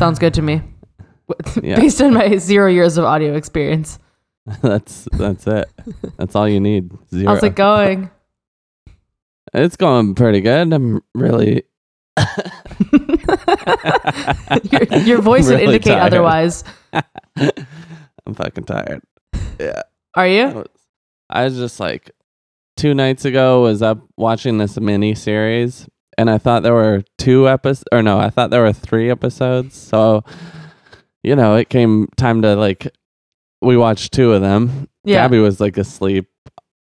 Sounds good to me. Yeah. Based on my zero years of audio experience. that's that's it. That's all you need. Zero. How's it going? It's going pretty good. I'm really your, your voice would indicate tired. otherwise. I'm fucking tired. Yeah. Are I you? was, I was just like two nights ago was up watching this mini series and I thought there were two episodes or no, I thought there were three episodes. So you know, it came time to like we watched two of them. Yeah. Gabby was like asleep,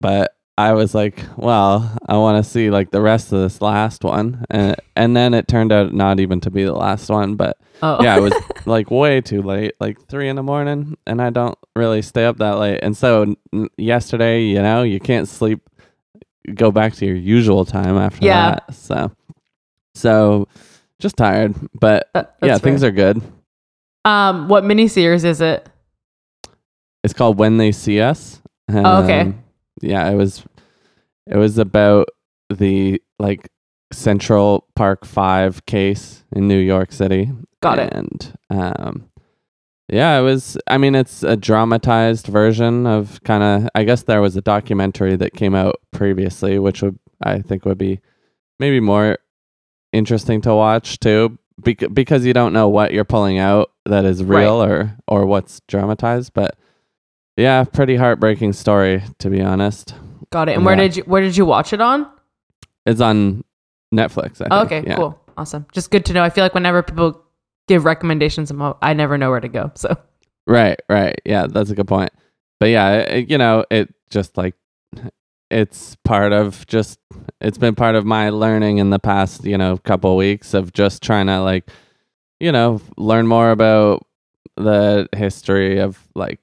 but I was like, well, I want to see like the rest of this last one. And and then it turned out not even to be the last one, but Oh. yeah, it was like way too late, like three in the morning, and I don't really stay up that late. And so n- yesterday, you know, you can't sleep, go back to your usual time after Yeah. that. So, so just tired, but That- yeah, that's things are good. Um, what miniseries is it? It's called When They See Us. Oh, okay. Um, Yeah, it was. It was about the like Central Park Five case in New York City. Got it. And um, yeah, it was. I mean, it's a dramatized version of kind of. I guess there was a documentary that came out previously, which would I think would be maybe more interesting to watch too, bec- because you don't know what you're pulling out that is real or or what's dramatized. But yeah, pretty heartbreaking story to be honest. Got it. And where did you where did you watch it on? It's on Netflix. I Oh, think. okay, yeah. cool. Awesome. Just good to know. I feel like whenever people give recommendations, I'm I never know where to go. So Right, right. Yeah, that's a good point. But yeah, it, you know, it just like it's part of just it's been part of my learning in the past, you know, couple weeks of just trying to like you know, learn more about the history of like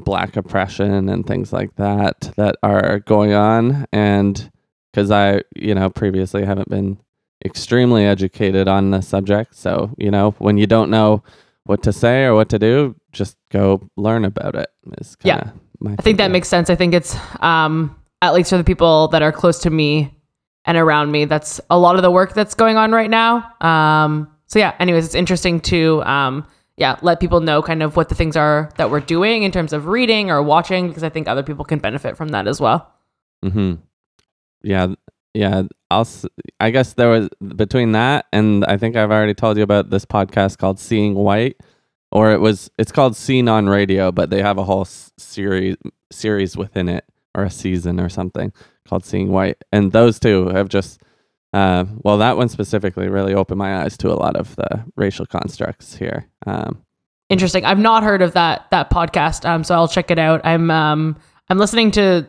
black oppression and things like that that are going on and cuz I, you know, previously haven't been extremely educated on the subject. So, you know, when you don't know what to say or what to do, just go learn about it. Is Yeah. I think that makes sense. I think it's um at least for the people that are close to me and around me, that's a lot of the work that's going on right now. Um so yeah, anyways, it's interesting to um yeah, let people know kind of what the things are that we're doing in terms of reading or watching because I think other people can benefit from that as well. Mm-hmm. Yeah, yeah. I'll. guess there was between that and I think I've already told you about this podcast called Seeing White, or it was. It's called Scene on Radio, but they have a whole series series within it, or a season or something called Seeing White, and those two have just. Uh, well, that one specifically really opened my eyes to a lot of the racial constructs here. Um, Interesting. I've not heard of that that podcast. Um, so I'll check it out. I'm um I'm listening to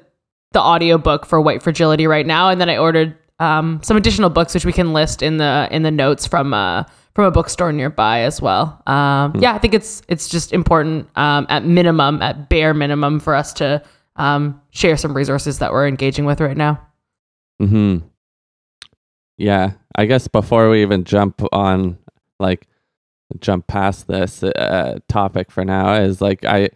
the audiobook for White Fragility right now, and then I ordered um some additional books which we can list in the in the notes from uh from a bookstore nearby as well. Um, yeah, I think it's it's just important um at minimum, at bare minimum, for us to um share some resources that we're engaging with right now. Hmm. Yeah, I guess before we even jump on, like, jump past this uh, topic for now is like I,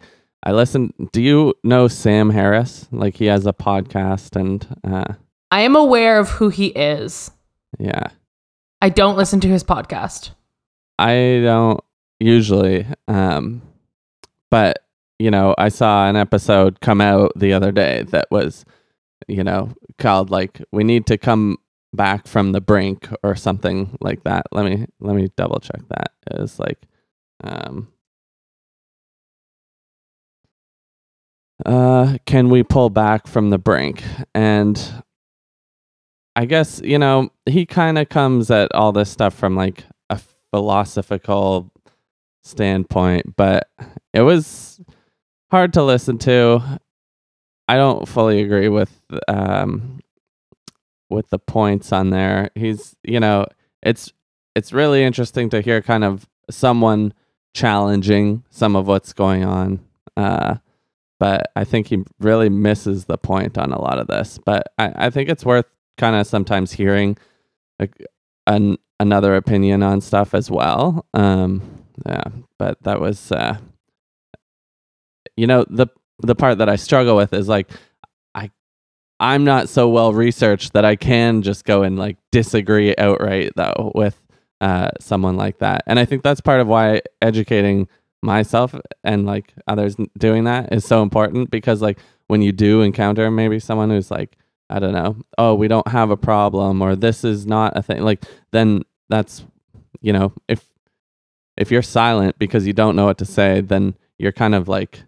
I listen. Do you know Sam Harris? Like he has a podcast and uh, I am aware of who he is. yeah, I don't listen to his podcast. I don't usually, um, but you know, I saw an episode come out the other day that was, you know, called like "We Need to Come Back from the Brink" or something like that. Let me let me double check that. It was like, um, uh, can we pull back from the brink? And I guess you know he kind of comes at all this stuff from like a philosophical standpoint, but it was hard to listen to. I don't fully agree with um with the points on there. He's, you know, it's it's really interesting to hear kind of someone challenging some of what's going on. Uh but I think he really misses the point on a lot of this. But I, I think it's worth kind of sometimes hearing like an another opinion on stuff as well. Um yeah, but that was uh you know the the part that I struggle with is like I I'm not so well researched that I can just go and like disagree outright though with uh, someone like that. And I think that's part of why educating myself and like others doing that is so important because like when you do encounter maybe someone who's like I don't know, oh, we don't have a problem or this is not a thing, like then that's you know, if if you're silent because you don't know what to say, then you're kind of like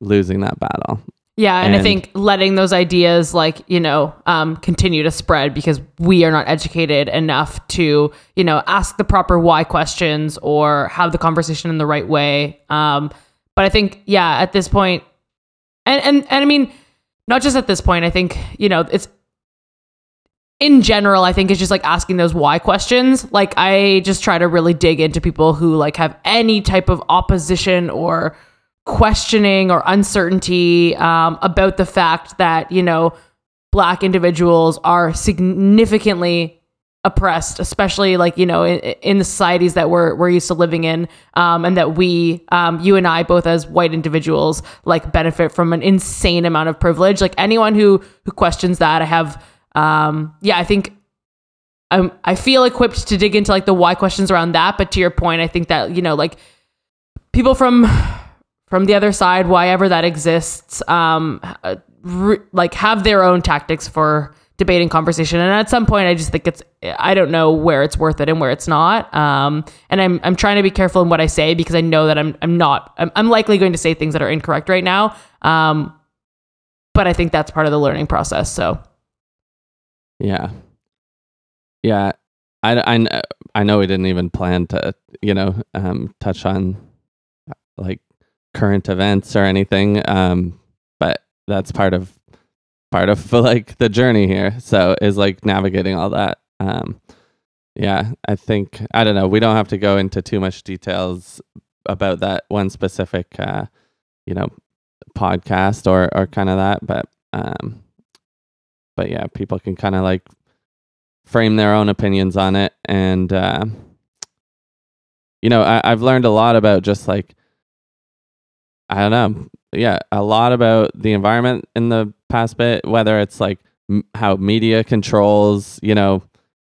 losing that battle. Yeah, and, and, I think letting those ideas like, you know, um, continue to spread because we are not educated enough to, you know, ask the proper why questions or have the conversation in the right way. Um, but I think, yeah, at this point, and, and, and I mean, not just at this point, I think, you know, it's in general, I think it's just like asking those why questions. Like I just try to really dig into people who like have any type of opposition or questioning or uncertainty um, about the fact that you know black individuals are significantly oppressed, especially like you know in, in, the societies that we're we're used to living in, um, and that we, um, you and I, both as white individuals, like benefit from an insane amount of privilege. Like anyone who who questions that, I have, um, yeah, I think. I'm, I feel equipped to dig into like the why questions around that, but to your point, I think that you know, like people from from the other side, why ever that exists, um, re- like have their own tactics for debating conversation. And at some point, I just think it's I don't know where it's worth it and where it's not. Um, and I'm I'm trying to be careful in what I say because I know that I'm I'm not I'm, I'm likely going to say things that are incorrect right now. Um, but I think that's part of the learning process. So, yeah, yeah. I, I, I know we didn't even plan to, you know, um, touch on like current events or anything. Um, but that's part of part of like the journey here. So is like navigating all that. Um, yeah, I think I don't know. We don't have to go into too much details about that one specific, uh, you know, podcast or or kind of that, but um, but yeah, people can kind of like frame their own opinions on it, and uh, you know, I, I've learned a lot about just like I don't know. Yeah, a lot about the environment in the past bit, whether it's like m- how media controls, you know,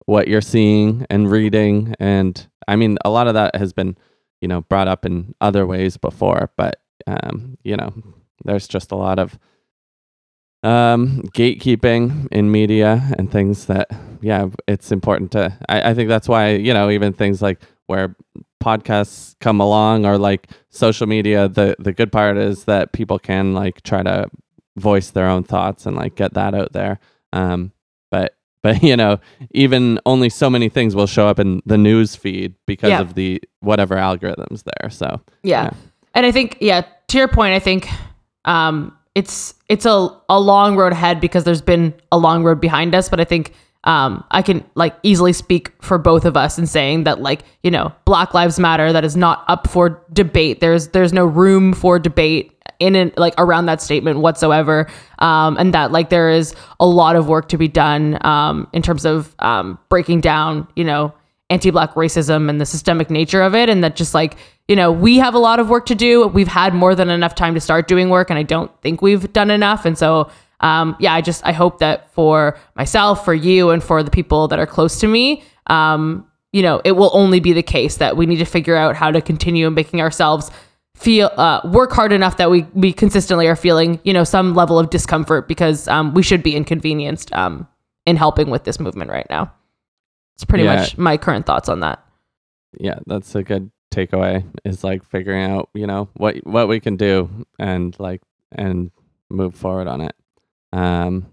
what you're seeing and reading. And I mean, a lot of that has been, you know, brought up in other ways before, but, um, you know, there's just a lot of um, gatekeeping in media and things that, yeah, it's important to, I, I think that's why, you know, even things like where podcasts come along or like social media the the good part is that people can like try to voice their own thoughts and like get that out there um but but you know even only so many things will show up in the news feed because yeah. of the whatever algorithms there so yeah. yeah and i think yeah to your point i think um it's it's a, a long road ahead because there's been a long road behind us but i think um, I can like easily speak for both of us in saying that like you know Black Lives Matter that is not up for debate. There's there's no room for debate in and like around that statement whatsoever, um, and that like there is a lot of work to be done um, in terms of um, breaking down you know anti-black racism and the systemic nature of it, and that just like you know we have a lot of work to do. We've had more than enough time to start doing work, and I don't think we've done enough, and so um, yeah, I just I hope that for myself, for you, and for the people that are close to me, um, you know, it will only be the case that we need to figure out how to continue making ourselves feel uh, work hard enough that we we consistently are feeling you know some level of discomfort because um, we should be inconvenienced um, in helping with this movement right now. It's pretty yeah. much my current thoughts on that. Yeah, that's a good takeaway. Is like figuring out you know what what we can do and like and move forward on it. Um,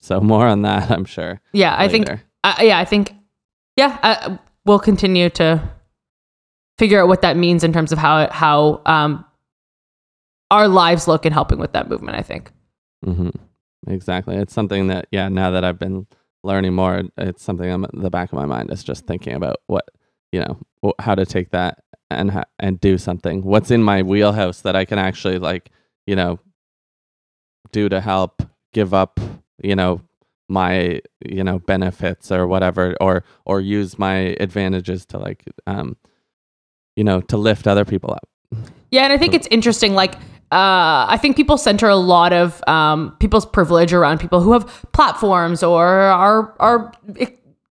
so more on that, I'm sure. Yeah, I think. Uh, yeah, I think. Yeah, uh, we'll continue to figure out what that means in terms of how how um, our lives look in helping with that movement. I think. Mm-hmm. Exactly. It's something that yeah. Now that I've been learning more, it's something I'm at the back of my mind is just thinking about what you know how to take that and and do something. What's in my wheelhouse that I can actually like you know do to help give up, you know, my you know benefits or whatever or or use my advantages to like um you know to lift other people up. Yeah and i think it's interesting like uh, I think people center a lot of um, people's privilege around people who have platforms or are are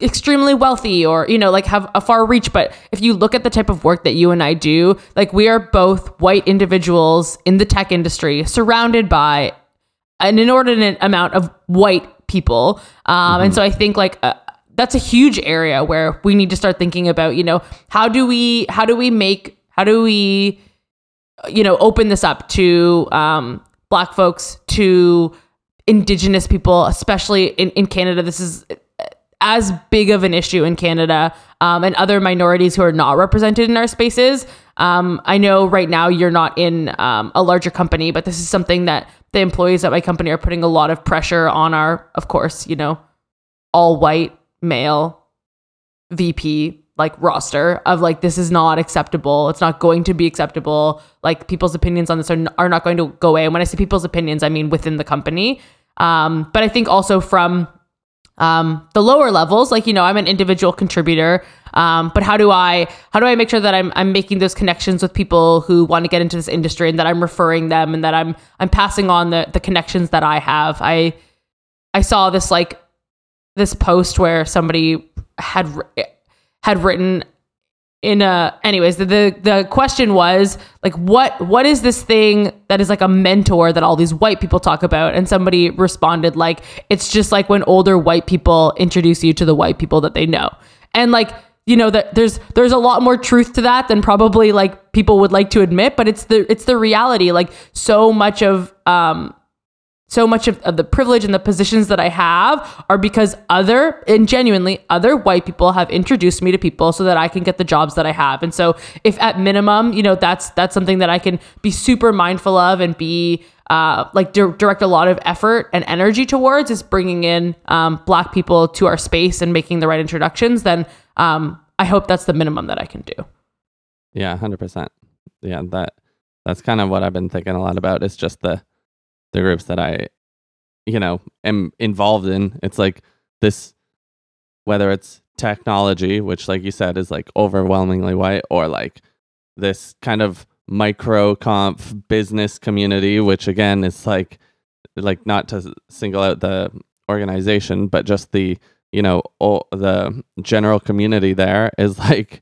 extremely wealthy or you know like have a far reach. But if you look at the type of work that you and I do like we are both white individuals in the tech industry surrounded by an inordinate amount of white people. Um, and so I think like uh, that's a huge area where we need to start thinking about you know how do we how do we make how do we you know open this up to um, black folks to indigenous people especially in, in canada. This is as big of an issue in canada um, and other minorities who are not represented in our spaces um, i know right now you're not in um, a larger company but this is something that the employees at my company are putting a lot of pressure on our of course you know all white male vp like roster of like this is not acceptable. It's not going to be acceptable. Like people's opinions on this are, n- are not going to go away. And when i say people's opinions i mean within the company. Um, but i think also from um, the lower levels like you know i'm an individual contributor um, but how do i how do i make sure that i'm i'm making those connections with people who want to get into this industry and that i'm referring them and that i'm i'm passing on the the connections that i have? I i saw this like this post where somebody had had written in a anyways the, the the question was like what what is this thing that is like a mentor that all these white people talk about? And somebody responded like it's just like when older white people introduce you to the white people that they know. And like you know that there's there's a lot more truth to that than probably like people would like to admit but it's the it's the reality. Like so much of um so much of, of, the privilege and the positions that I have are because other and genuinely other white people have introduced me to people so that I can get the jobs that I have. And so if at minimum, you know, that's that's something that I can be super mindful of and be uh, like di- direct a lot of effort and energy towards is bringing in um, black people to our space and making the right introductions, then um, I hope that's the minimum that I can do. Yeah, hundred percent. Yeah, that that's kind of what I've been thinking a lot about. It's just the the groups that I, you know, am involved in. It's like this, whether it's technology, which, like you said, is like overwhelmingly white, or like this kind of MicroConf business community, which again is like, like not to single out the organization, but just the, you know, all, the general community there is like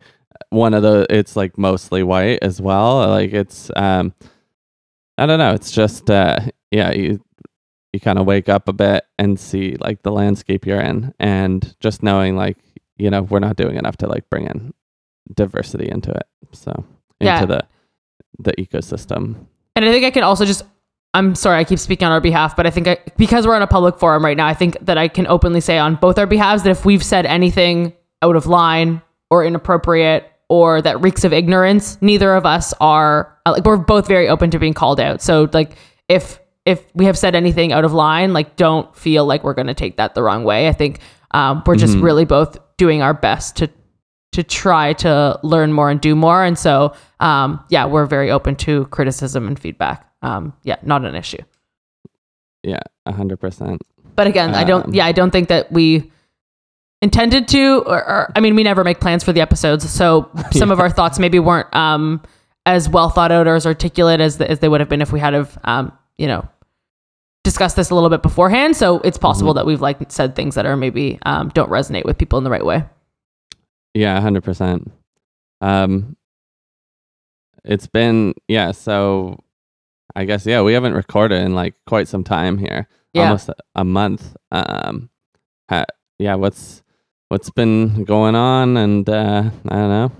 one of the, it's like mostly white as well. Like it's, um, I don't know. It's just, uh, yeah, you you kind of wake up a bit and see like the landscape you're in, and just knowing like you know we're not doing enough to like bring in diversity into it. So into Yeah. the the ecosystem. And I think I can also just I'm sorry, I keep speaking on our behalf, but I think I, because we're on a public forum right now, I think that I can openly say on both our behalves that if we've said anything out of line or inappropriate or that reeks of ignorance, neither of us are like we're both very open to being called out. So like if if we have said anything out of line, like don't feel like we're going to take that the wrong way. I think um, we're just Mhm. really both doing our best to to try to learn more and do more. And so, um, yeah, we're very open to criticism and feedback. Um, yeah, not an issue. Yeah, a hundred percent. But again, I don't. Um, Yeah, I don't think that we intended to. Or, or I mean, we never make plans for the episodes, so some of our thoughts maybe weren't um, as well thought out or as articulate as the, as they would have been if we had have um, you know discussed this a little bit beforehand. So it's possible that we've like said things that are maybe um, don't resonate with people in the right way. Yeah, hundred percent. Um, it's been yeah. So I guess yeah, we haven't recorded in like quite some time here, Yeah. almost a, a month. Um, ha, yeah. What's what's been going on? And uh, I don't know.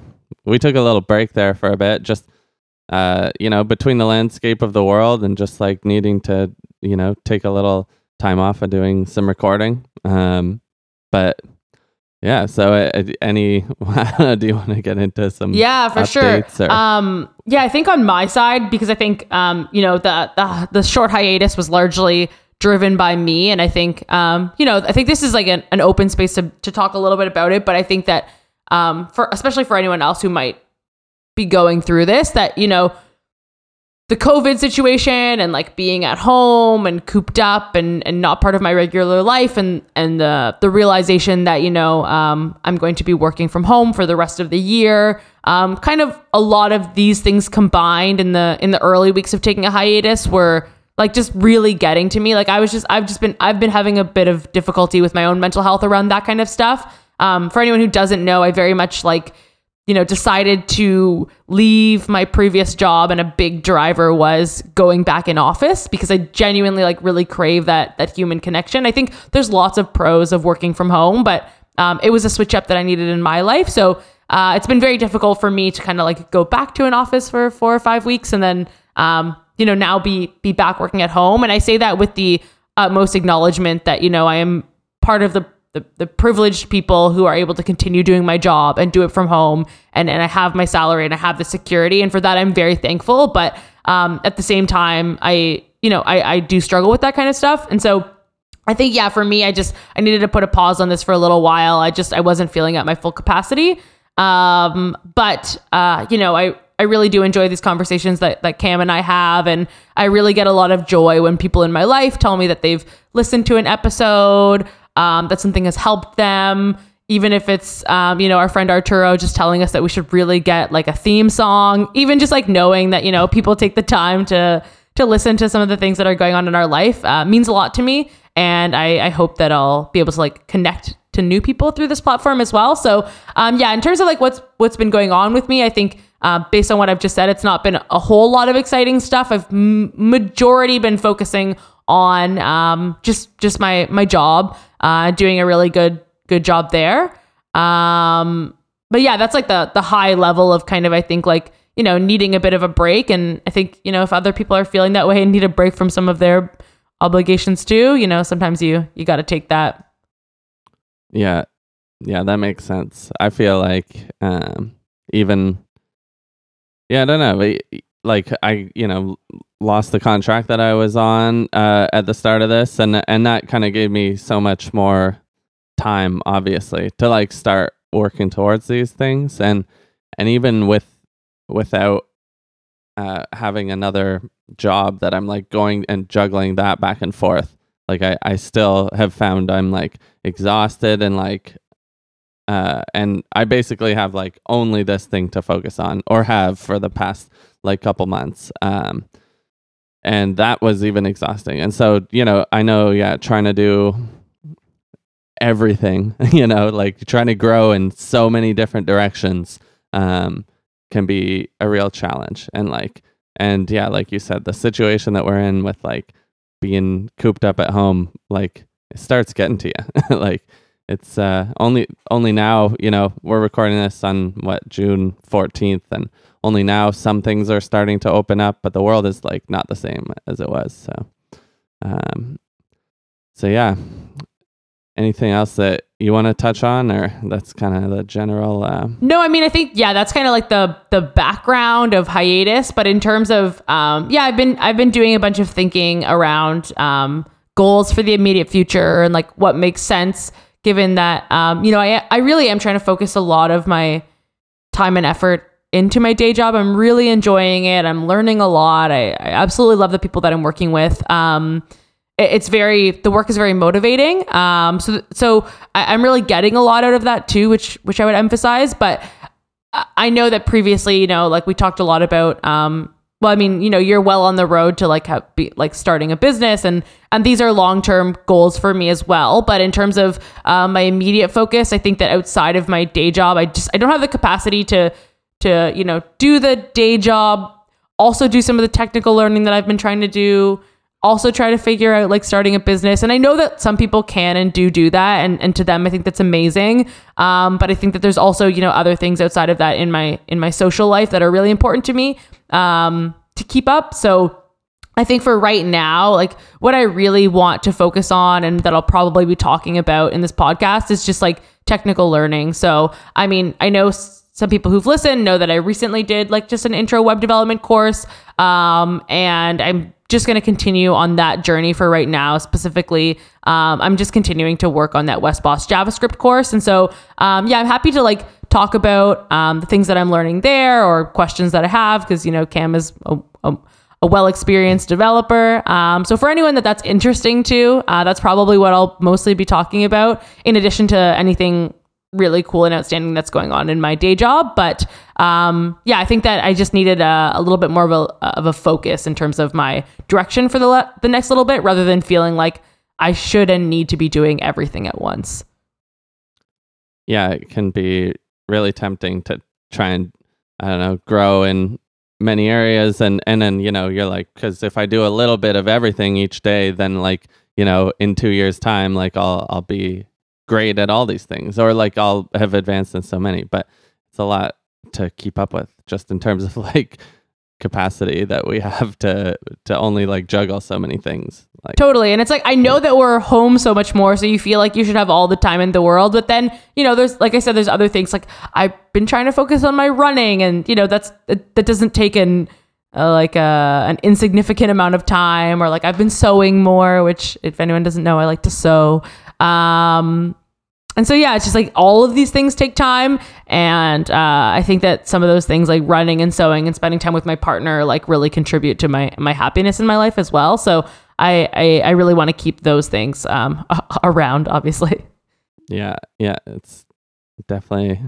We took a little break there for a bit, just uh, you know, between the landscape of the world and just like needing to you know take a little time off and doing some recording. Um, but yeah. So, uh, any do you want to get into some? Yeah, for sure. or- Um, yeah, I think on my side because I think um, you know the the the short hiatus was largely driven by me, and I think um, you know I think this is like an, an open space to to talk a little bit about it, but I think that um, for especially for anyone else who might be going through this, that you know the COVID situation and like being at home and cooped up and, and not part of my regular life and and the the realization that you know um, I'm going to be working from home for the rest of the year. Um, kind of a lot of these things combined in the in the early weeks of taking a hiatus were like just really getting to me. Like I was just I've just been I've been having a bit of difficulty with my own mental health around that kind of stuff. um, for anyone who doesn't know, I very much like you know, decided to leave my previous job and a big driver was going back in office because I genuinely like really crave that that human connection. I think there's lots of pros of working from home, but um, it was a switch up that I needed in my life. So uh, it's been very difficult for me to kind of like go back to an office for four or five weeks and then um, you know now be be back working at home. And I say that with the utmost acknowledgement that you know I am part of the the, the privileged people who are able to continue doing my job and do it from home. And, and I have my salary and I have the security. And for that I'm very thankful. But um, at the same time I you know I, I do struggle with that kind of stuff. And so I think yeah for me I just I needed to put a pause on this for a little while. I just I wasn't feeling at my full capacity. Um, but uh, you know I I really do enjoy these conversations that, that Cam and I have. And I really get a lot of joy when people in my life tell me that they've listened to an episode um, that something has helped them. Even if it's um, you know our friend arturo just telling us that we should really get like a theme song. Even just like knowing that you know people take the time to to listen to some of the things that are going on in our life uh, means a lot to me. And I, I hope that i'll be able to like connect to new people through this platform as well. So um, yeah in terms of like what's what's been going on with me i think uh, based on what i've just said it's not been a whole lot of exciting stuff. I've m- majority been focusing on um, just just my my job uh, doing a really good good job there. Um, but yeah, that's like the the high level of kind of I think like you know needing a bit of a break, and I think you know if other people are feeling that way and need a break from some of their obligations too, you know sometimes you you got to take that. Yeah, yeah, that makes sense. I feel like um, even yeah, I don't know, like I you know lost the contract that I was on uh, at the start of this, and and that kind of gave me so much more time, obviously, to like start working towards these things, and and even with without uh, having another job that I'm like going and juggling that back and forth, like I I still have found I'm like exhausted and like uh, and I basically have like only this thing to focus on, or have for the past like couple months. Um, and that was even exhausting. And so, you know, I know, yeah, trying to do everything, you know, like trying to grow in so many different directions um, can be a real challenge. And like, and yeah, like you said, the situation that we're in with like being cooped up at home, like it starts getting to you. like it's uh, only only now, you know, we're recording this on what June 14th and only now some things are starting to open up, but the world is like not the same as it was. So, um, so yeah. Anything else that you want to touch on, or that's kind of the general? Uh... No, I mean, I think yeah, that's kind of like the the background of hiatus. But in terms of um, yeah, I've been I've been doing a bunch of thinking around um, goals for the immediate future and like what makes sense given that um, you know I I really am trying to focus a lot of my time and effort into my day job. I'm really enjoying it. I'm learning a lot. I, I absolutely love the people that I'm working with. Um, it, it's very the work is very motivating. Um, so so I, am really getting a lot out of that too, which which I would emphasize. But I know that previously, you know, like we talked a lot about. Um, well, I mean, you know, you're well on the road to like have, be like starting a business, and and these are long term goals for me as well. But in terms of uh, my immediate focus, I think that outside of my day job, I just I don't have the capacity to to, you know, do the day job, also do some of the technical learning that I've been trying to do, also try to figure out like starting a business. And I know that some people can and do do that. And, and to them, I think that's amazing. Um, but I think that there's also, you know, other things outside of that in my, in my social life that are really important to me um, to keep up. So I think for right now, like what I really want to focus on and that I'll probably be talking about in this podcast is just like technical learning. So, I mean, I know some people who've listened know that I recently did like just an intro web development course. Um, and I'm just going to continue on that journey for right now. Specifically, um, I'm just continuing to work on that Wes Bos JavaScript course. And so, um, yeah, I'm happy to like talk about um, the things that I'm learning there or questions that I have because, you know, Cam is a, a, a well experienced developer. Um, so, for anyone that that's interesting to, uh, that's probably what I'll mostly be talking about, in addition to anything really cool and outstanding that's going on in my day job. But um, yeah, I think that I just needed a, a, little bit more of a, of a focus in terms of my direction for the, le- the next little bit rather than feeling like I should and need to be doing everything at once. yeah, it can be really tempting to try and I don't know grow in many areas, and and then you know you're like because if I do a little bit of everything each day, then like you know in two years time like I'll I'll be great at all these things or like I'll have advanced in so many, but it's a lot to keep up with just in terms of like capacity that we have to to only like juggle so many things like Totally. And it's like, I know that we're home so much more. So you feel like you should have all the time in the world. But then, you know, there's, like I said, there's other things like I've been trying to focus on my running and, you know, that's, that, that doesn't take an, uh, like a, an insignificant amount of time or like I've been sewing more, which if anyone doesn't know, I like to sew. Um, and so yeah, it's just like all of these things take time, and uh, I think that some of those things like running and sewing and spending time with my partner like really contribute to my my happiness in my life as well. So I I, I really want to keep those things um, around, obviously. Yeah, yeah, it's definitely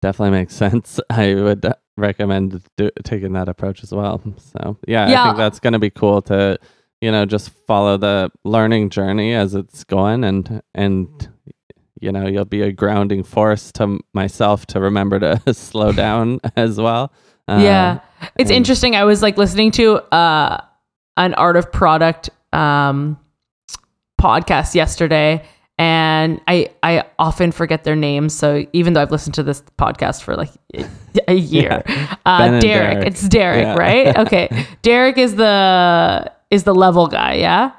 definitely makes sense. I would recommend do, taking that approach as well. So yeah, Yeah. I think that's going to be cool to you know just follow the learning journey as it's going, and and you know you'll be a grounding force to myself to remember to slow down as well. Uh, yeah it's and- interesting i was like listening to uh an art of product um podcast yesterday and i i often forget their names so even though i've listened to this podcast for like a year uh derrick. Derrick. it's derrick Yeah. right okay derrick is the is the level guy yeah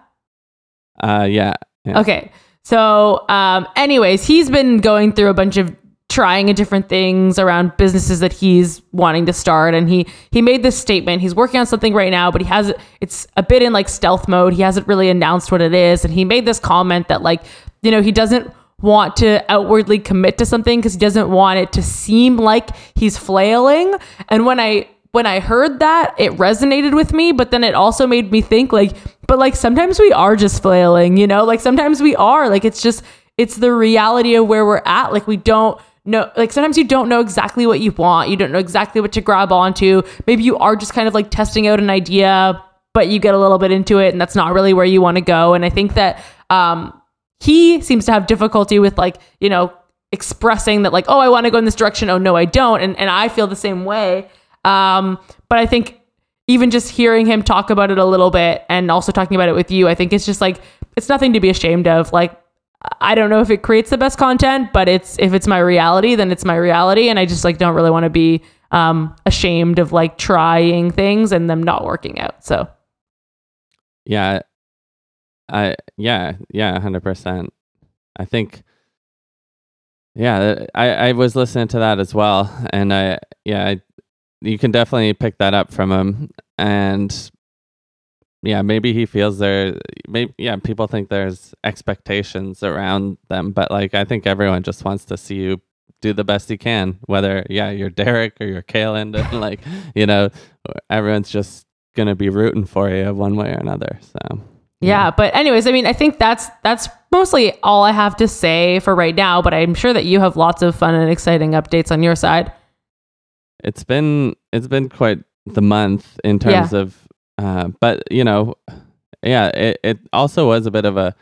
Uh, yeah. Yeah. Okay. So, um, anyways, he's been going through a bunch of trying at different things around businesses that he's wanting to start, and he he made this statement. He's working on something right now, but he has it's a bit in like stealth mode. He hasn't really announced what it is, and he made this comment that like you know he doesn't want to outwardly commit to something because he doesn't want it to seem like he's flailing. And when I when I heard that, it resonated with me, but then it also made me think like, but like sometimes we are just flailing, you know? Like sometimes we are. Like it's just it's the reality of where we're at. Like we don't know like sometimes you don't know exactly what you want. You don't know exactly what to grab onto. Maybe you are just kind of like testing out an idea, but you get a little bit into it and that's not really where you want to go. And I think that um he seems to have difficulty with like, you know, expressing that like, oh, I want to go in this direction. Oh no, I don't. And and I feel the same way. Um, but I think even just hearing him talk about it a little bit and also talking about it with you, I think it's just like it's nothing to be ashamed of. Like I don't know if it creates the best content, but it's if it's my reality, then it's my reality, and I just like don't really want to be um, ashamed of like trying things and them not working out. So Yeah. I yeah, yeah, 100%. I think yeah, I I was listening to that as well and I yeah, I, you can definitely pick that up from him and yeah, maybe he feels there maybe yeah, people think there's expectations around them, but like I think everyone just wants to see you do the best you can, whether yeah, you're Derrick or you're Kalen and like, you know, everyone's just to be rooting for you one way or another. So Yeah, but anyways, I mean, I think that's that's mostly all I have to say for right now. But I'm sure that you have lots of fun and exciting updates on your side. It's been it's been quite the month in terms of uh but you know yeah it, it also was a bit of a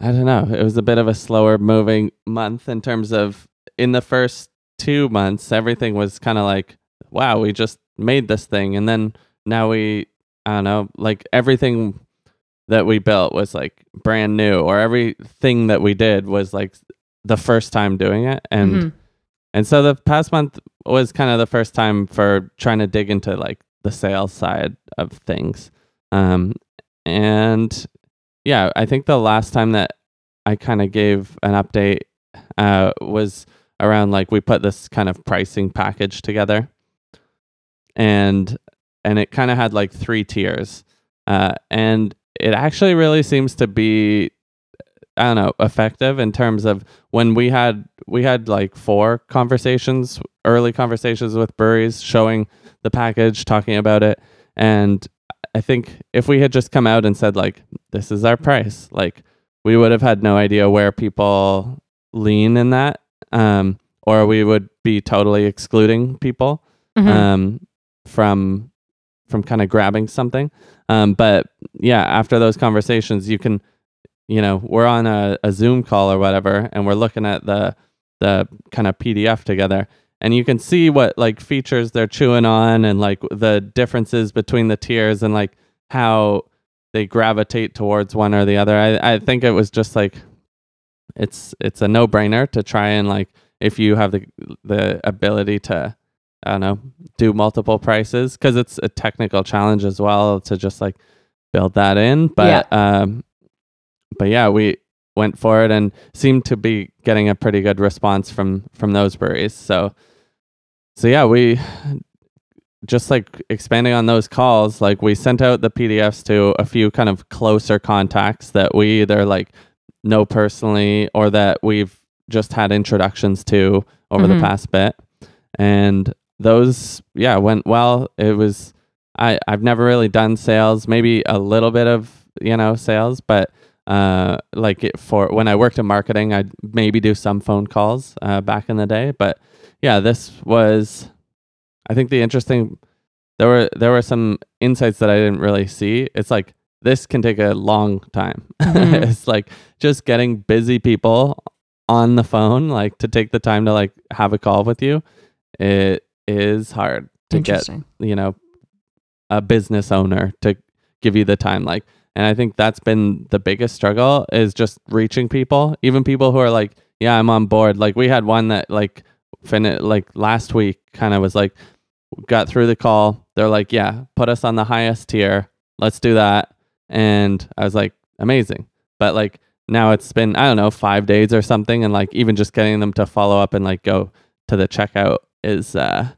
i don't know it was a bit of a slower moving month in terms of in the first two months everything was kind of like wow we just made this thing. And then now we i don't know like everything that we built was like brand new or everything that we did was like the first time doing it. And Mhm. And so the past month was kind of the first time for trying to dig into like the sales side of things. Um, and yeah, I think the last time that I kind of gave an update uh, was around like we put this kind of pricing package together, and and it kind of had like three tiers, uh, and it actually really seems to be I don't know, effective in terms of when we had we had like four conversations, early conversations with breweries showing the package, talking about it, and I think if we had just come out and said like this is our price, like we would have had no idea where people lean in that, um, or we would be totally excluding people Mhm. um, from from kind of grabbing something. Um, but yeah, after those conversations, you can, you know, we're on a, a Zoom call or whatever, and we're looking at the the kind of PDF together, and you can see what like features they're chewing on and like the differences between the tiers and like how they gravitate towards one or the other. I I think it was just like it's it's a no brainer to try and like if you have the the ability to I don't know do multiple prices because it's a technical challenge as well to just like build that in. But um, but yeah, we went for it and seemed to be getting a pretty good response from from those breweries. So so yeah, we just like expanding on those calls, like we sent out the PDFs to a few kind of closer contacts that we either like know personally or that we've just had introductions to over Mhm. the past bit. And those, yeah, went well. It was, I, I've never really done sales, maybe a little bit of, you know, sales, but uh, like it for when I worked in marketing, I'd maybe do some phone calls uh, back in the day. But yeah, this was, I think the interesting, there were, there were some insights that I didn't really see. It's like, this can take a long time. Mhm. it's like just getting busy people on the phone, like to take the time to like have a call with you. It is hard to get, you know, a business owner to give you the time. Like, and I think that's been the biggest struggle is just reaching people, even people who are like, yeah, I'm on board. Like we had one that like fin like last week kind of was like, got through the call. They're like, yeah, put us on the highest tier. Let's do that. And I was like, amazing. But like now it's been, I don't know, five days or something. And like even just getting them to follow up and like go to the checkout is, uh,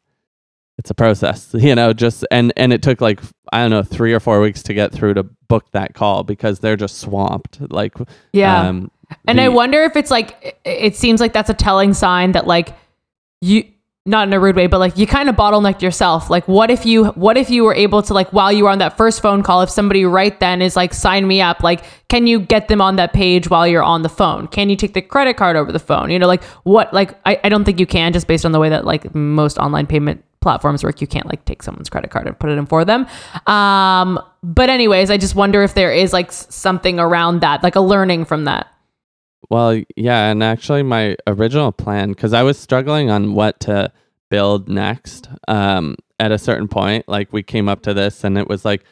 it's a process, you know, just, and, and it took like, I don't know, three or four weeks to get through to book that call because they're just swamped. Like, Yeah. um, And I wonder if it's like it seems like that's a telling sign that like you not in a rude way, but like you kind of bottlenecked yourself. Like what if you what if you were able to like while you were on that first phone call, if somebody right then is like sign me up, like can you get them on that page while you're on the phone? Can you take the credit card over the phone? You know, like what like I, I don't think you can just based on the way that like most online payment platforms work you can't like take someone's credit card and put it in for them um but anyways i just wonder if there is like something around that like a learning from that Well, yeah, and actually, my original plan because I was struggling on what to build next. Um, at a certain point, like we came up to this, and it was like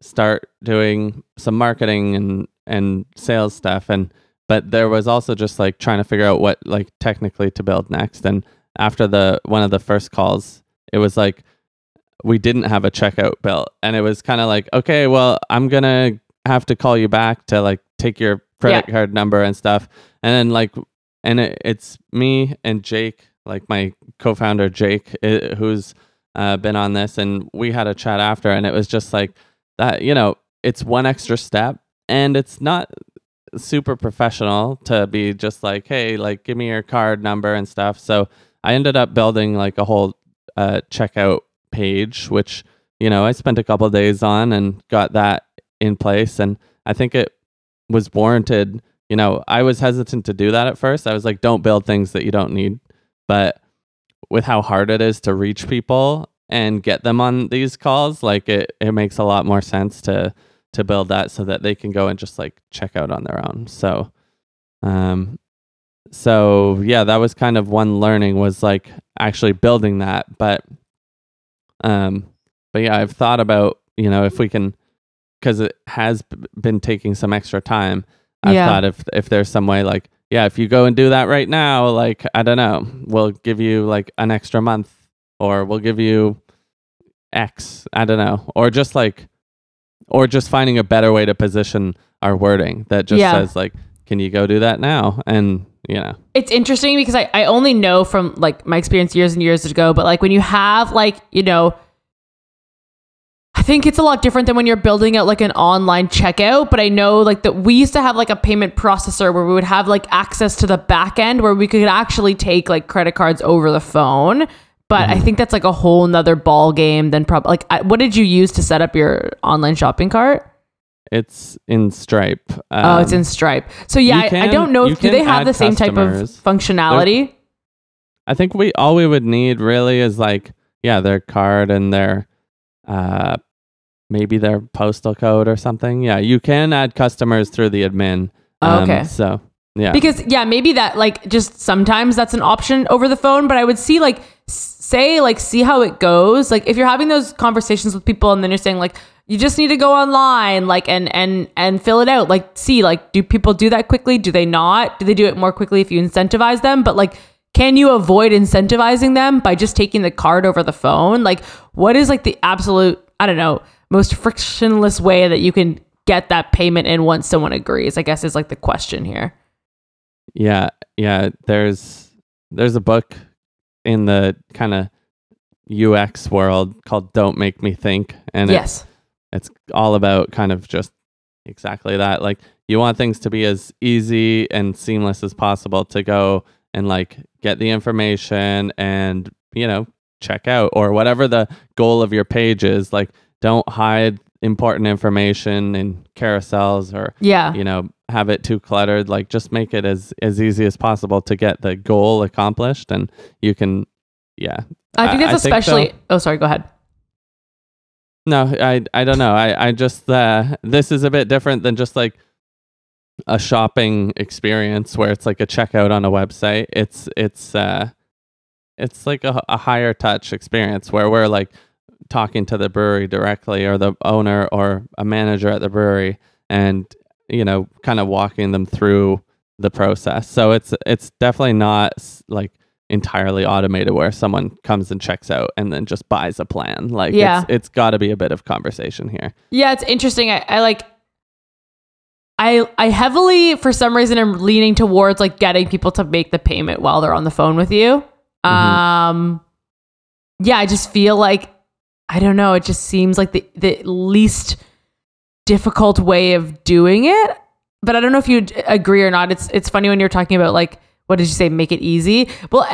start doing some marketing and and sales stuff, and but there was also just like trying to figure out what like technically to build next. And after the one of the first calls, it was like we didn't have a checkout built, and it was kind of like, okay, well, I'm gonna have to call you back to like take your credit card number and stuff. And then like, and it, it's me and Jake, like my co-founder Jake, i who's uh, been on this, and we had a chat after, and it was just like that. You know, it's one extra step, and it's not super professional to be just like, hey, like give me your card number and stuff. So I ended up building like a whole uh, checkout page, which you know I spent a couple days on and got that in place, and I think it was warranted. You know, I was hesitant to do that at first. I was like, don't build things that you don't need. But with how hard it is to reach people and get them on these calls, like it, it makes a lot more sense to to build that so that they can go and just like check out on their own. So um so yeah, that was kind of one learning was like actually building that. But um but yeah, I've thought about, you know, if we can because it has b- been taking some extra time. I've Yeah. thought if if there's some way like yeah, if you go and do that right now, like I don't know, we'll give you like an extra month or we'll give you X, I don't know, or just like or just finding a better way to position our wording that just Yeah. says like can you go do that now and you know it's interesting because I, I only know from like my experience years and years ago, but like when you have like, you know, I think it's a lot different than when you're building out like an online checkout. But I know like that we used to have like a payment processor where we would have like access to the back end where we could actually take like credit cards over the phone. But I think that's like a whole nother ball game than probably like I, what did you use to set up your online shopping cart? it's in Stripe. oh, it's Um, in Stripe. So yeah, you I, I don't know if do they have the same type of functionality. I think we all we would need really is like yeah, their card and their uh maybe their postal code or something. Yeah, you can add customers through the admin. Oh, Um, okay. So Yeah. Because yeah, maybe that like just sometimes that's an option over the phone, but I would see like say like see how it goes. Like if you're having those conversations with people and then you're saying like you just need to go online like and and and fill it out. Like see like do people do that quickly? Do they not? Do they do it more quickly if you incentivize them? But like can you avoid incentivizing them by just taking the card over the phone? Like what is like the absolute I don't know, most frictionless way that you can get that payment in once someone agrees? I guess is like the question here. Yeah, yeah. There's there's a book in the kind of UX world called "Don't Make Me Think," and yes. it's all about kind of just exactly that. Like you want things to be as easy and seamless as possible to go and like get the information and you know check out or whatever the goal of your page is. Like don't hide important information in carousels or Yeah. you know have it too cluttered like just make it as as easy as possible to get the goal accomplished and you can yeah I think I- that's I think especially. so. oh, sorry. Go ahead. no i i don't know i i just uh this is a bit different than just like a shopping experience where it's like a checkout on a website it's it's uh it's like a, a higher touch experience where we're like talking to the brewery directly or the owner or a manager at the brewery and you know kind of walking them through the process so it's it's definitely not like entirely automated where someone comes and checks out and then just buys a plan like Yeah. it's it's got to be a bit of conversation here Yeah, it's interesting. I, I like. I I heavily, for some reason, am leaning towards like getting people to make the payment while they're on the phone with you. Mhm. Um, yeah, I just feel like I don't know. It just seems like the the least difficult way of doing it. But I don't know if you agree or not. It's it's funny when you're talking about like what did you say? Make it easy. Well,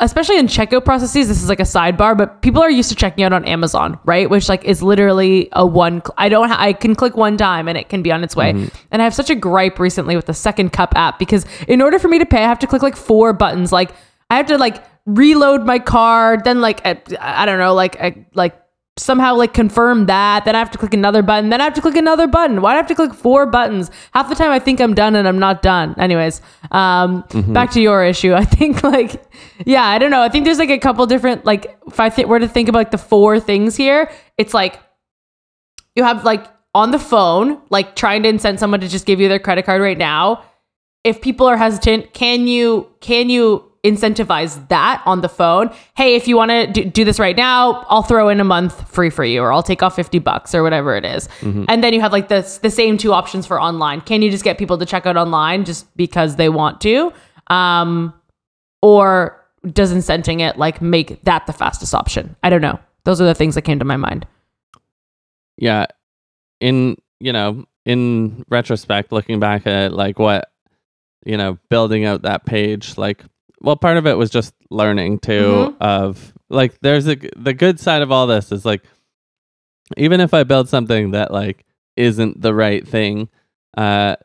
especially in checkout processes, this is like a sidebar, but people are used to checking out on Amazon, right? Which like is literally a one. Cl- I don't. Ha- I can click one time and it can be on its way. Mm-hmm. And I have such a gripe recently with the Second Cup app because in order for me to pay, I have to click like four buttons. Like I have to like reload my card, then like I, I don't know, like I, like somehow like confirm that. Then I have to click another button. Then I have to click another button. Why do I have to click four buttons? Half the time I think I'm done and I'm not done. Anyways, um, back to your issue. I think like, yeah, I don't know. I think there's like a couple different like if I th- were to think about like the four things here, it's like you have like on the phone, like trying to incent someone to just give you their credit card right now. If people are hesitant, can you can you incentivize that on the phone? Hey, if you want to do, do this right now, I'll throw in a month free for you, or I'll take off fifty bucks or whatever it is. And then you have like the the same two options for online. Can you just get people to check out online just because they want to, um, or does incenting it like make that the fastest option? I don't know. Those are the things that came to my mind. yeah in you know in retrospect looking back at like what you know building out that page like well part of it was just learning too Mhm. of like there's a the good side of all this is like even if i build something that like isn't the right thing uh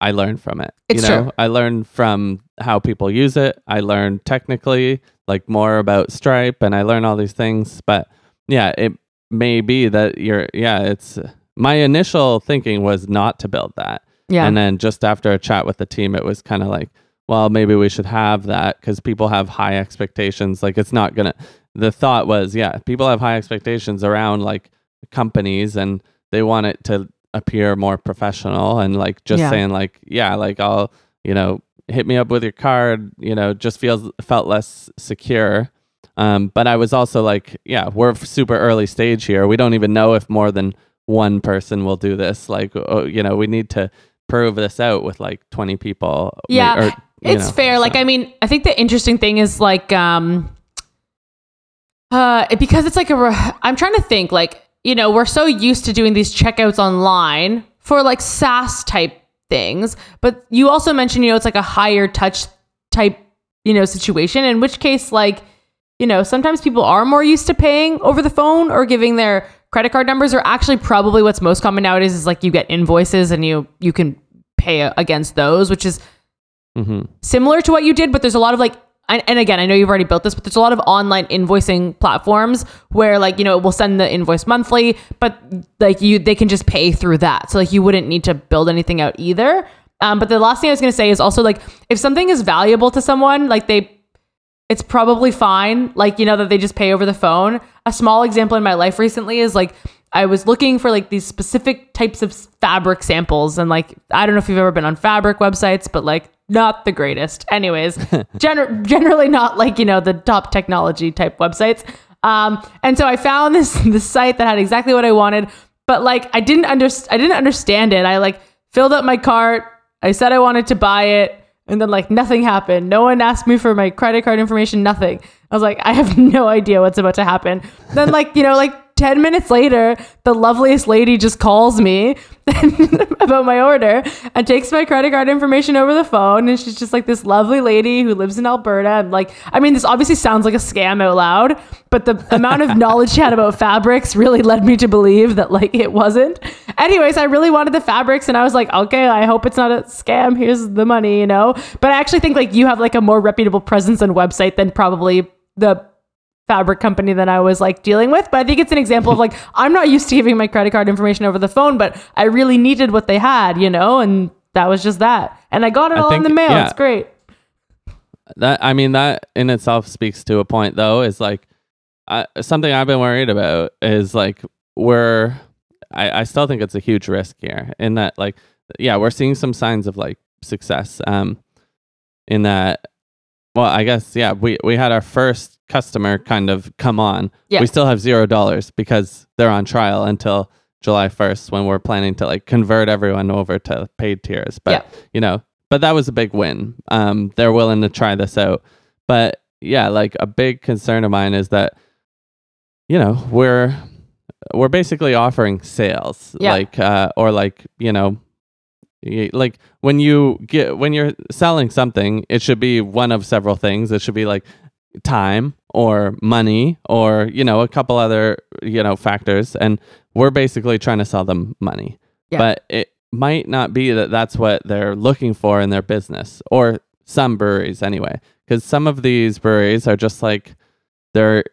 i learn from it It's you know true. i learn from how people use it i learn technically like more about stripe and i learn all these things but yeah it may be that you're yeah it's my initial thinking was not to build that Yeah. and then just after a chat with the team it was kind of like well maybe we should have that because people have high expectations like it's not gonna the thought was yeah people have high expectations around like companies and they want it to appear more professional and like just Yeah. saying like yeah like i'll you know hit me up with your card you know just feels felt less secure um, but I was also like, yeah, we're super early stage here. We don't even know if more than one person will do this. Like, oh, you know, we need to prove this out with like 20 people. Yeah, or, it's know, fair. Like, I mean, I think the interesting thing is like, um, uh, because it's like a, re- I'm trying to think like, you know, we're so used to doing these checkouts online for like SaaS type things, but you also mentioned, you know, it's like a higher touch type, you know, situation, in which case, like, you know, sometimes people are more used to paying over the phone or giving their credit card numbers, or actually probably what's most common nowadays is like you get invoices and you, you can pay against those, which is Mhm. similar to what you did, but there's a lot of like, and, again, I know you've already built this, but there's a lot of online invoicing platforms where like, you know, we'll send the invoice monthly, but like you, they can just pay through that. So like you wouldn't need to build anything out either. Um, but the last thing I was going to say is also like if something is valuable to someone, like they, it's probably fine. Like you know that they just pay over the phone. A small example in my life recently is like I was looking for like these specific types of fabric samples, and like I don't know if you've ever been on fabric websites, but like not the greatest. Anyways, gener- generally not like you know the top technology type websites. Um, and so I found this this site that had exactly what I wanted, but like I didn't under- I didn't understand it. I like filled up my cart. I said I wanted to buy it. And then like nothing happened. No one asked me for my credit card information, nothing. I was like, I have no idea what's about to happen. Then like, you know, like 10 minutes later, the loveliest lady just calls me about my order and takes my credit card information over the phone. And she's just like this lovely lady who lives in Alberta. And like, I mean, this obviously sounds like a scam out loud, but the amount of knowledge she had about fabrics really led me to believe that like it wasn't. Anyways, I really wanted the fabrics and I was like, okay, I hope it's not a scam. Here's the money, you know? But I actually think like you have like a more reputable presence and website than probably the fabric company that I was like dealing with. But I think it's an example of like, I'm not used to giving my credit card information over the phone, but I really needed what they had, you know? And that was just that. And I got it I all in the mail. yeah. It's great. That I mean that in itself speaks to a point though is like I, something I've been worried about is like we're I, I still think it's a huge risk here in that like yeah we're seeing some signs of like success um in that well I guess yeah we we had our first customer kind of come on Yeah. we still have zero dollars because they're on trial until July 1st when we're planning to like convert everyone over to paid tiers but Yeah. you know but that was a big win um they're willing to try this out but yeah like a big concern of mine is that you know we're we're basically offering sales Yeah. like uh or like you know like when you get when you're selling something it should be one of several things it should be like time or money or you know a couple other you know factors and we're basically trying to sell them money Yeah. but it might not be that that's what they're looking for in their business or some breweries anyway because some of these breweries are just like they're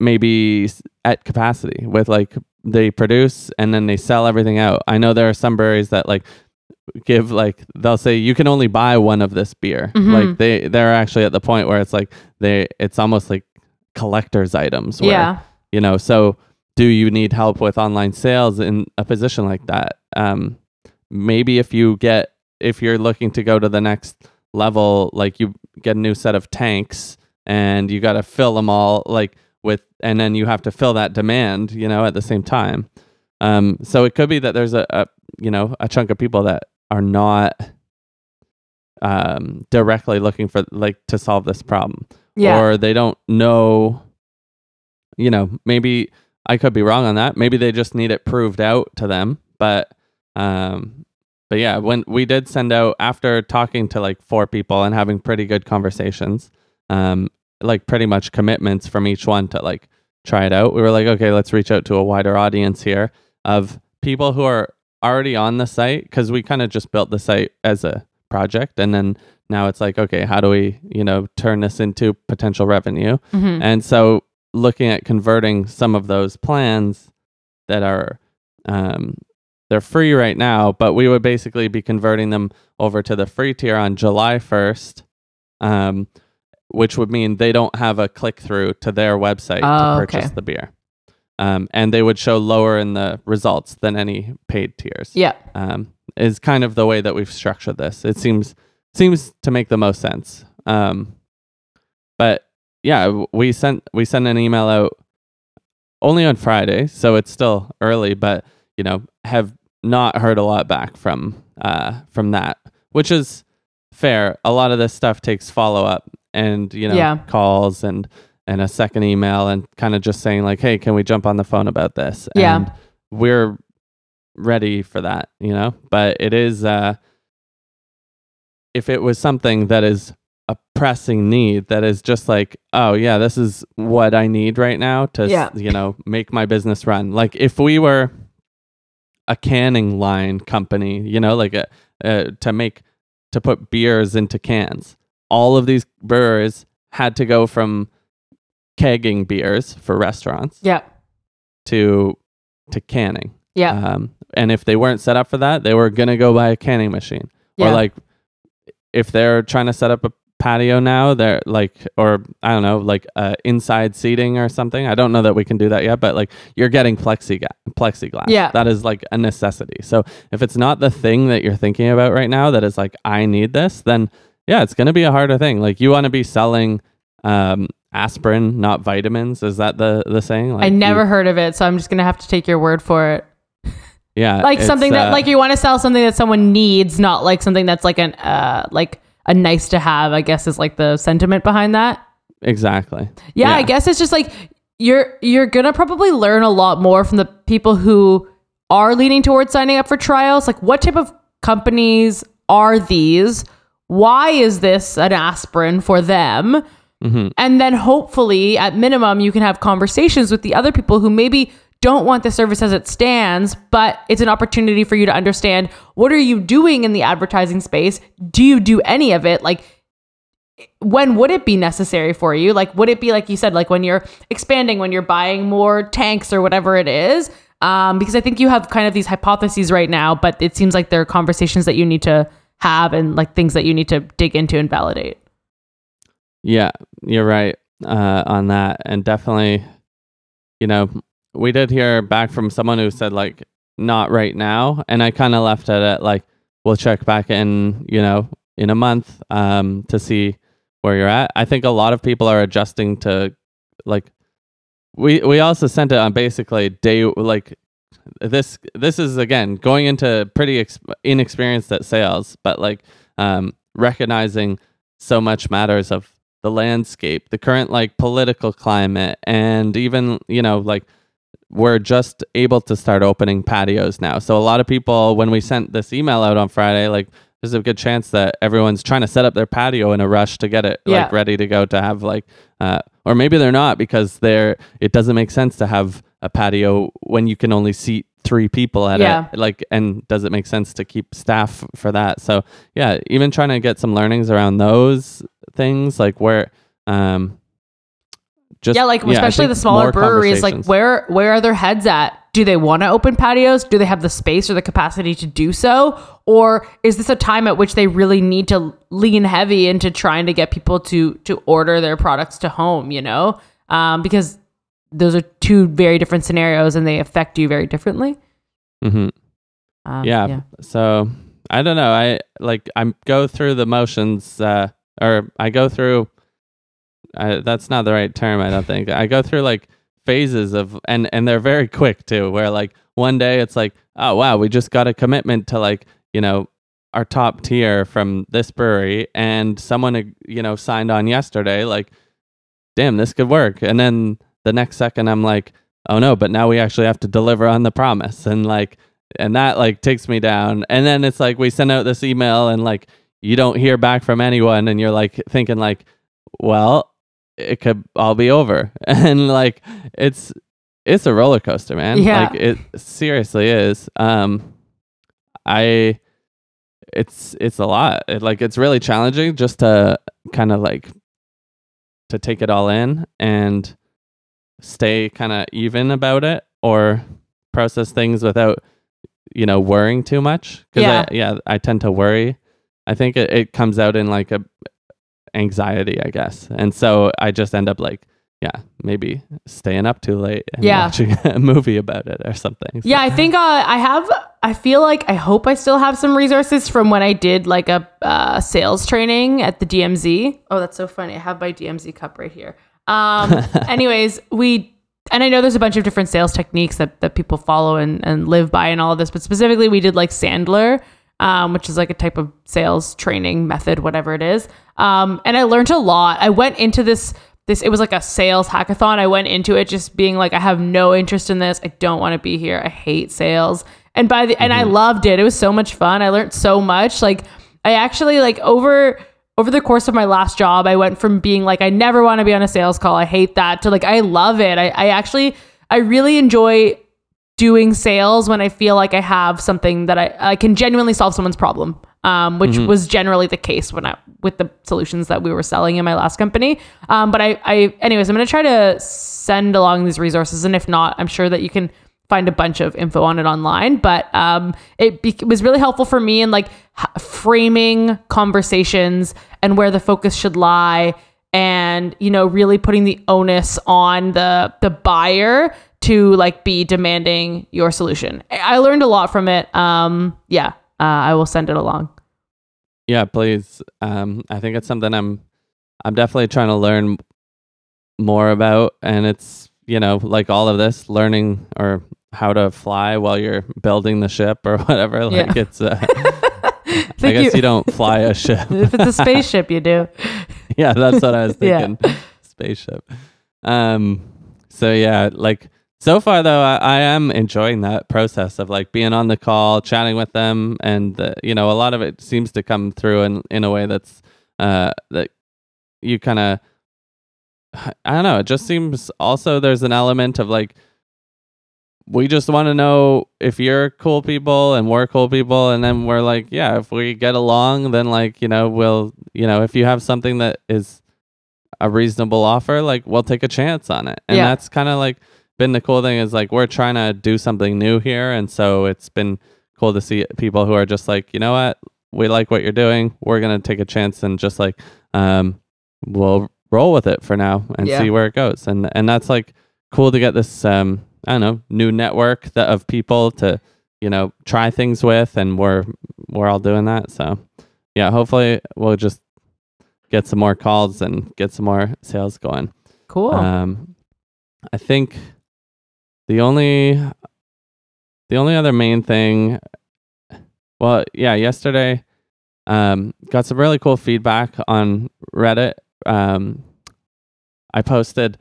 maybe at capacity with like they produce and then they sell everything out i know there are some breweries that like give like they'll say you can only buy one of this beer Mhm. like they they're actually at the point where it's like they it's almost like collector's items where, yeah. you know so do you need help with online sales in a position like that um maybe if you get if you're looking to go to the next level like you get a new set of tanks and you got to fill them all like with and then you have to fill that demand you know at the same time um so it could be that there's a, a you know a chunk of people that are not um directly looking for like to solve this problem. Yeah. or they don't know you know maybe i could be wrong on that. Maybe they just need it proved out to them. But um but yeah when we did send out after talking to like four people and having pretty good conversations um like pretty much commitments from each one to like try it out we were like okay let's reach out to a wider audience here of people who are already on the site because we kind of just built the site as a project and then now it's like okay how do we you know turn this into potential revenue Mhm. and so looking at converting some of those plans that are um, they're free right now, but we would basically be converting them over to the free tier on July 1st, um, which would mean they don't have a click through to their website Oh, to purchase okay. the beer. Um, and they would show lower in the results than any paid tiers Yeah. um, is kind of the way that we've structured this. It seems seems to make the most sense. Um, but yeah, we sent we sent an email out only on Friday, so it's still early. But you know, have not heard a lot back from uh, from that, which is fair. A lot of this stuff takes follow up and you know Yeah. calls and and a second email and kind of just saying like, hey, can we jump on the phone about this? Yeah. And we're ready for that, you know. But it is uh if it was something that is a pressing need that is just like, oh yeah, this is what I need right now to Yeah. you know, make my business run. Like if we were a canning line company, you know, like a, uh, to make to put beers into cans. All of these brewers had to go from kegging beers for restaurants Yeah. to to canning. Yeah. Um, and if they weren't set up for that, they were gonna go buy a canning machine. Yeah. Or like if they're trying to set up a patio now, they're like or I don't know, like uh, inside seating or something. I don't know that we can do that yet, but like you're getting plexiglass plexiglass. Yeah. That is like a necessity. So if it's not the thing that you're thinking about right now that is like I need this, then yeah, it's going to be a harder thing. Like you want to be selling um aspirin, not vitamins. Is that the the saying? Like I you- never heard of it, so I'm just gonna have to take your word for it. yeah, Like something that uh, like you want to sell something that someone needs, not like something that's like an uh like a nice to have. I guess is like the sentiment behind that. exactly. Yeah, I guess it's just like you're you're gonna probably learn a lot more from the people who are leaning towards signing up for trials. Like, what type of companies are these? Why is this an aspirin for them? Hmm And then hopefully, at minimum, you can have conversations with the other people who maybe don't want the service as it stands, but it's an opportunity for you to understand what are you doing in the advertising space? Do you do any of it? Like, when would it be necessary for you? Like, would it be like you said, like when you're expanding, when you're buying more tanks or whatever it is? Um, because I think you have kind of these hypotheses right now, but it seems like there are conversations that you need to have and like things that you need to dig into and validate. Yeah, you're right uh, on that, and definitely, you know, we did hear back from someone who said like not right now, and I kind of left it at like we'll check back in, you know, in a month um, to see where you're at. I think a lot of people are adjusting to like we we also sent it on basically day like this this is again going into pretty ex- inexperienced at sales but like um recognizing so much matters of the landscape the current like political climate and even you know like we're just able to start opening patios now. So a lot of people when we sent this email out on friday like there's a good chance that everyone's trying to set up their patio in a rush to get it like ready to go to have like uh, or maybe they're not because they're it doesn't make sense to have a patio when you can only seat three people at Yeah. it like and does it make sense to keep staff for that so yeah even trying to get some learnings around those things like where um just yeah, like I especially the smaller breweries, like where where are their heads at? Do they want to open patios? Do they have the space or the capacity to do so? Or is this a time at which they really need to lean heavy into trying to get people to to order their products to home? You know, um, because those are two very different scenarios and they affect you very differently. Mhm. Um, yeah, so i don't know. I like i go through the motions uh or i go through uh, that's not the right term i don't think. I go through like phases of and and they're very quick too where like one day it's like oh wow we just got a commitment to like you know our top tier from this brewery and someone you know signed on yesterday like damn this could work. And then the next second i'm like oh no but now we actually have to deliver on the promise. And like and that like takes me down. And then it's like we send out this email and like you don't hear back from anyone and you're like thinking like well it could all be over. And like it's it's a roller coaster man. Yeah. like it seriously is. Um i it's it's a lot. It, like it's really challenging just to kind of like to take it all in and stay kind of even about it or process things without you know worrying too much because Yeah. I, yeah i tend to worry i think it, it comes out in like a anxiety i guess and so i just end up like yeah maybe staying up too late and Yeah. watching a movie about it or something So- Yeah, I think uh, I have. I feel like I hope I still have some resources from when I did like a uh, sales training at the DMZ. Oh, that's so funny. I have my DMZ cup right here. Um, anyways, we and I know there's a bunch of different sales techniques that that people follow and and live by and all of this, but specifically we did like Sandler. Um, which is like a type of sales training method, whatever it is. Um, and I learned a lot. I went into this this it was like a sales hackathon. I went into it just being like, I have no interest in this. I don't want to be here. I hate sales. And by the and I loved it. It was so much fun. I learned so much. Like I actually like over over the course of my last job, I went from being like, I never want to be on a sales call. I hate that to like I love it. I, I actually I really enjoy doing sales when I feel like I have something that I, I can genuinely solve someone's problem. Um, which was generally the case when I with the solutions that we were selling in my last company. Um, but I, I anyways, I'm gonna try to send along these resources, and if not, I'm sure that you can find a bunch of info on it online, but um, it, be- it was really helpful for me in like h- framing conversations and where the focus should lie, and you know, really putting the onus on the the buyer to like be demanding your solution. I- I learned a lot from it. Um, yeah, uh, I will send it along. Yeah, please. Um, I think it's something I'm I'm definitely trying to learn more about, and it's you know like all of this learning or how to fly while you're building the ship or whatever. Like Yeah. it's. Uh, I guess you, don't fly a ship. if it's a spaceship, you do. yeah, that's what I was Yeah. thinking. Spaceship. Um. So yeah, like so far though, I, I am enjoying that process of like being on the call, chatting with them, and uh, you know, a lot of it seems to come through in in a way that's uh that you kind of I don't know. It just seems also there's an element of like we just want to know if you're cool people and we're cool people and then we're like yeah if we get along then like you know we'll you know if you have something that is a reasonable offer like we'll take a chance on it and Yeah. that's kind of like been the cool thing is like we're trying to do something new here and so it's been cool to see people who are just like you know what we like what you're doing we're gonna take a chance and just like um we'll roll with it for now and Yeah. see where it goes and and that's like cool to get this um I don't know new network that of people to you know try things with and we're we're all doing that. So yeah hopefully we'll just get some more calls and get some more sales going. Cool. um I think the only the only other main thing well yeah yesterday um got some really cool feedback on Reddit. Um I posted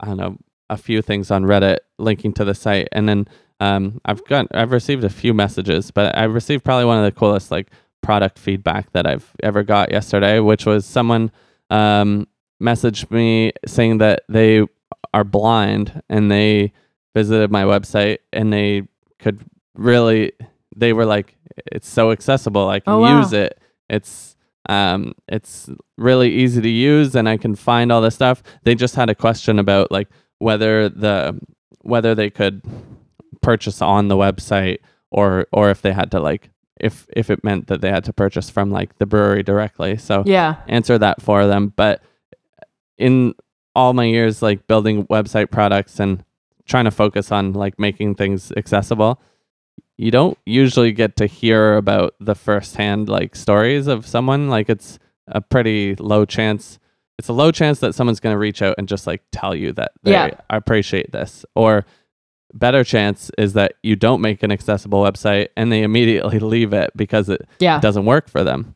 I don't know a few things on Reddit linking to the site. And then um I've got I've received a few messages but I received probably one of the coolest like product feedback that I've ever got yesterday which was someone um messaged me saying that they are blind and they visited my website and they could really they were like it's so accessible. I can Oh, wow. use it. It's um it's really easy to use and I can find all this stuff. They just had a question about like whether the whether they could purchase on the website or or if they had to like if if it meant that they had to purchase from like the brewery directly so yeah. answer that for them. But in all my years, like building website products and trying to focus on like making things accessible, you don't usually get to hear about the firsthand like stories of someone. Like it's a pretty low chance. It's a low chance that someone's going to reach out and just like tell you that they Yeah. appreciate this. Or better chance is that you don't make an accessible website and they immediately leave it because it Yeah. doesn't work for them.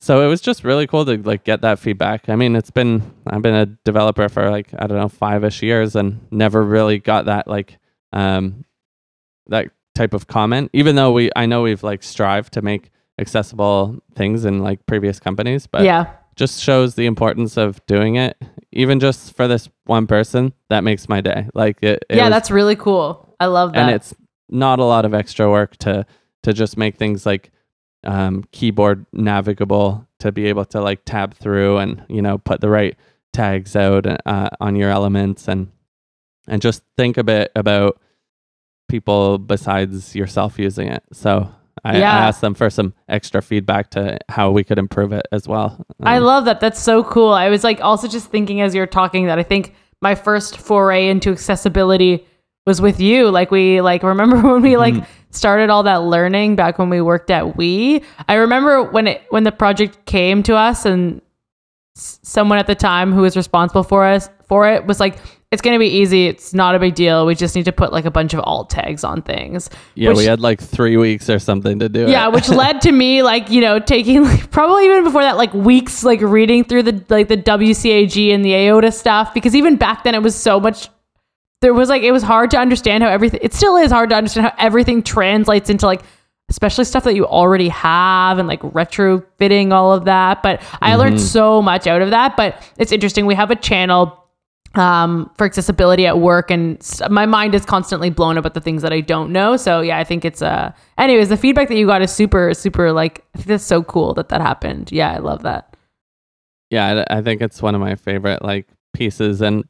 So it was just really cool to like get that feedback. I mean, it's been I've been a developer for like I don't know five ish years and never really got that like um that type of comment. Even though we I know we've like strived to make accessible things in like previous companies, but yeah. Just shows the importance of doing it. Even just for this one person, that makes my day. Like it, it yeah, was- that's really cool. I love that. and it's not a lot of extra work to to just make things like um, keyboard navigable to be able to like tab through and you know put the right tags out uh, on your elements and and just think a bit about people besides yourself using it. So I, Yeah. I asked them for some extra feedback to how we could improve it as well. I Um, love that. That's so cool. I was like also just thinking as you're talking that I think my first foray into accessibility was with you. Like we like remember when we like started all that learning back when we worked at We. I remember when it when the project came to us and s- someone at the time who was responsible for us for it was like it's going to be easy. It's not a big deal. We just need to put like a bunch of alt tags on things. yeah, which- we had like three weeks or something to do it. yeah, which led to me like you know taking like probably even before that like weeks like reading through the like the WCAG and the AODA stuff because even back then it was so much. There was like it was hard to understand how everything. It still is hard to understand how everything translates into like especially stuff that you already have and like retrofitting all of that. But I learned mm-hmm. so much out of that. But it's interesting. We have a channel um, for accessibility at work, and my mind is constantly blown about the things that I don't know. So yeah, I think it's uh. Anyways, the feedback that you got is super, super like I think that's so cool that that happened. Yeah, I love that. yeah I, I think it's one of my favorite like pieces and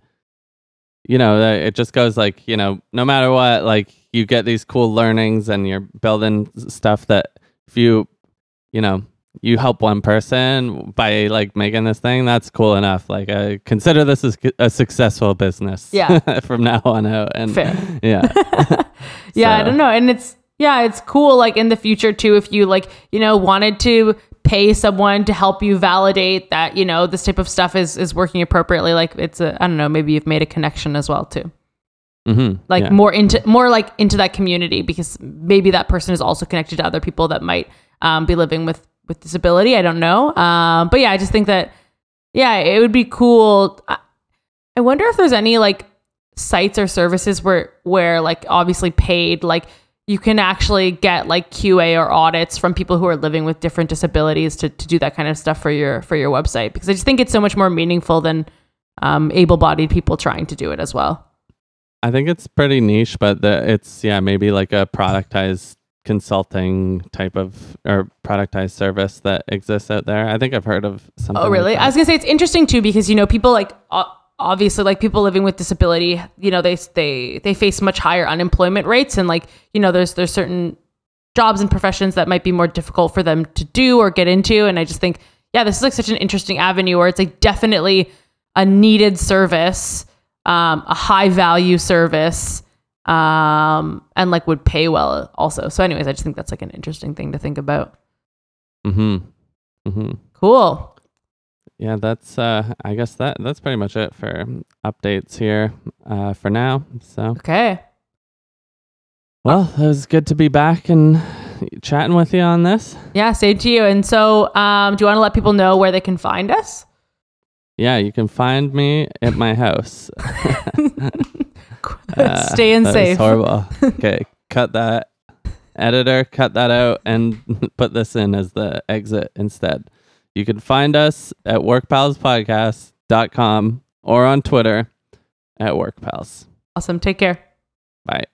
you know, it just goes like, you know, no matter what, like you get these cool learnings and you're building stuff that if you, you know, you help one person by like making this thing, that's cool enough. Like, I consider this as a successful business. Yeah. from now on out. And Fair. yeah, yeah, I don't know. And it's yeah, it's cool like in the future too if you like, you know, wanted to pay someone to help you validate that, you know, this type of stuff is is working appropriately like it's a I don't know, maybe you've made a connection as well too. hmm Like yeah. more into more like into that community because maybe that person is also connected to other people that might um, be living with with disability. I don't know. Um, but yeah, I just think that yeah, it would be cool. I, I wonder if there's any like sites or services where where like obviously paid like you can actually get like QA or audits from people who are living with different disabilities to, to do that kind of stuff for your for your website because I just think it's so much more meaningful than um, able-bodied people trying to do it as well. I think it's pretty niche, but the, it's yeah maybe like a productized consulting type of or productized service that exists out there. I think I've heard of something. Oh, like really? that. I was gonna say it's interesting too because you know people like obviously like people living with disability, you know they they they face much higher unemployment rates and like you know there's there's certain jobs and professions that might be more difficult for them to do or get into, and I just think yeah this is like such an interesting avenue where it's like definitely a needed service, um, a high value service. Um, and like would pay well also. So, anyways, I just think that's like an interesting thing to think about. Mm-hmm. Mm-hmm. Cool. Yeah, that's uh I guess that that's pretty much it for updates here uh for now. So Okay. well, it was good to be back and chatting with you on this. Yeah, same to you. And so, um, do you want to let people know where they can find us? Yeah, you can find me at my house. Uh, Staying safe. horrible. Okay, cut that. Editor, cut that out and put this in as the exit instead. You can find us at workpalspodcast.com or on Twitter at workpals. Awesome. Take care. Bye.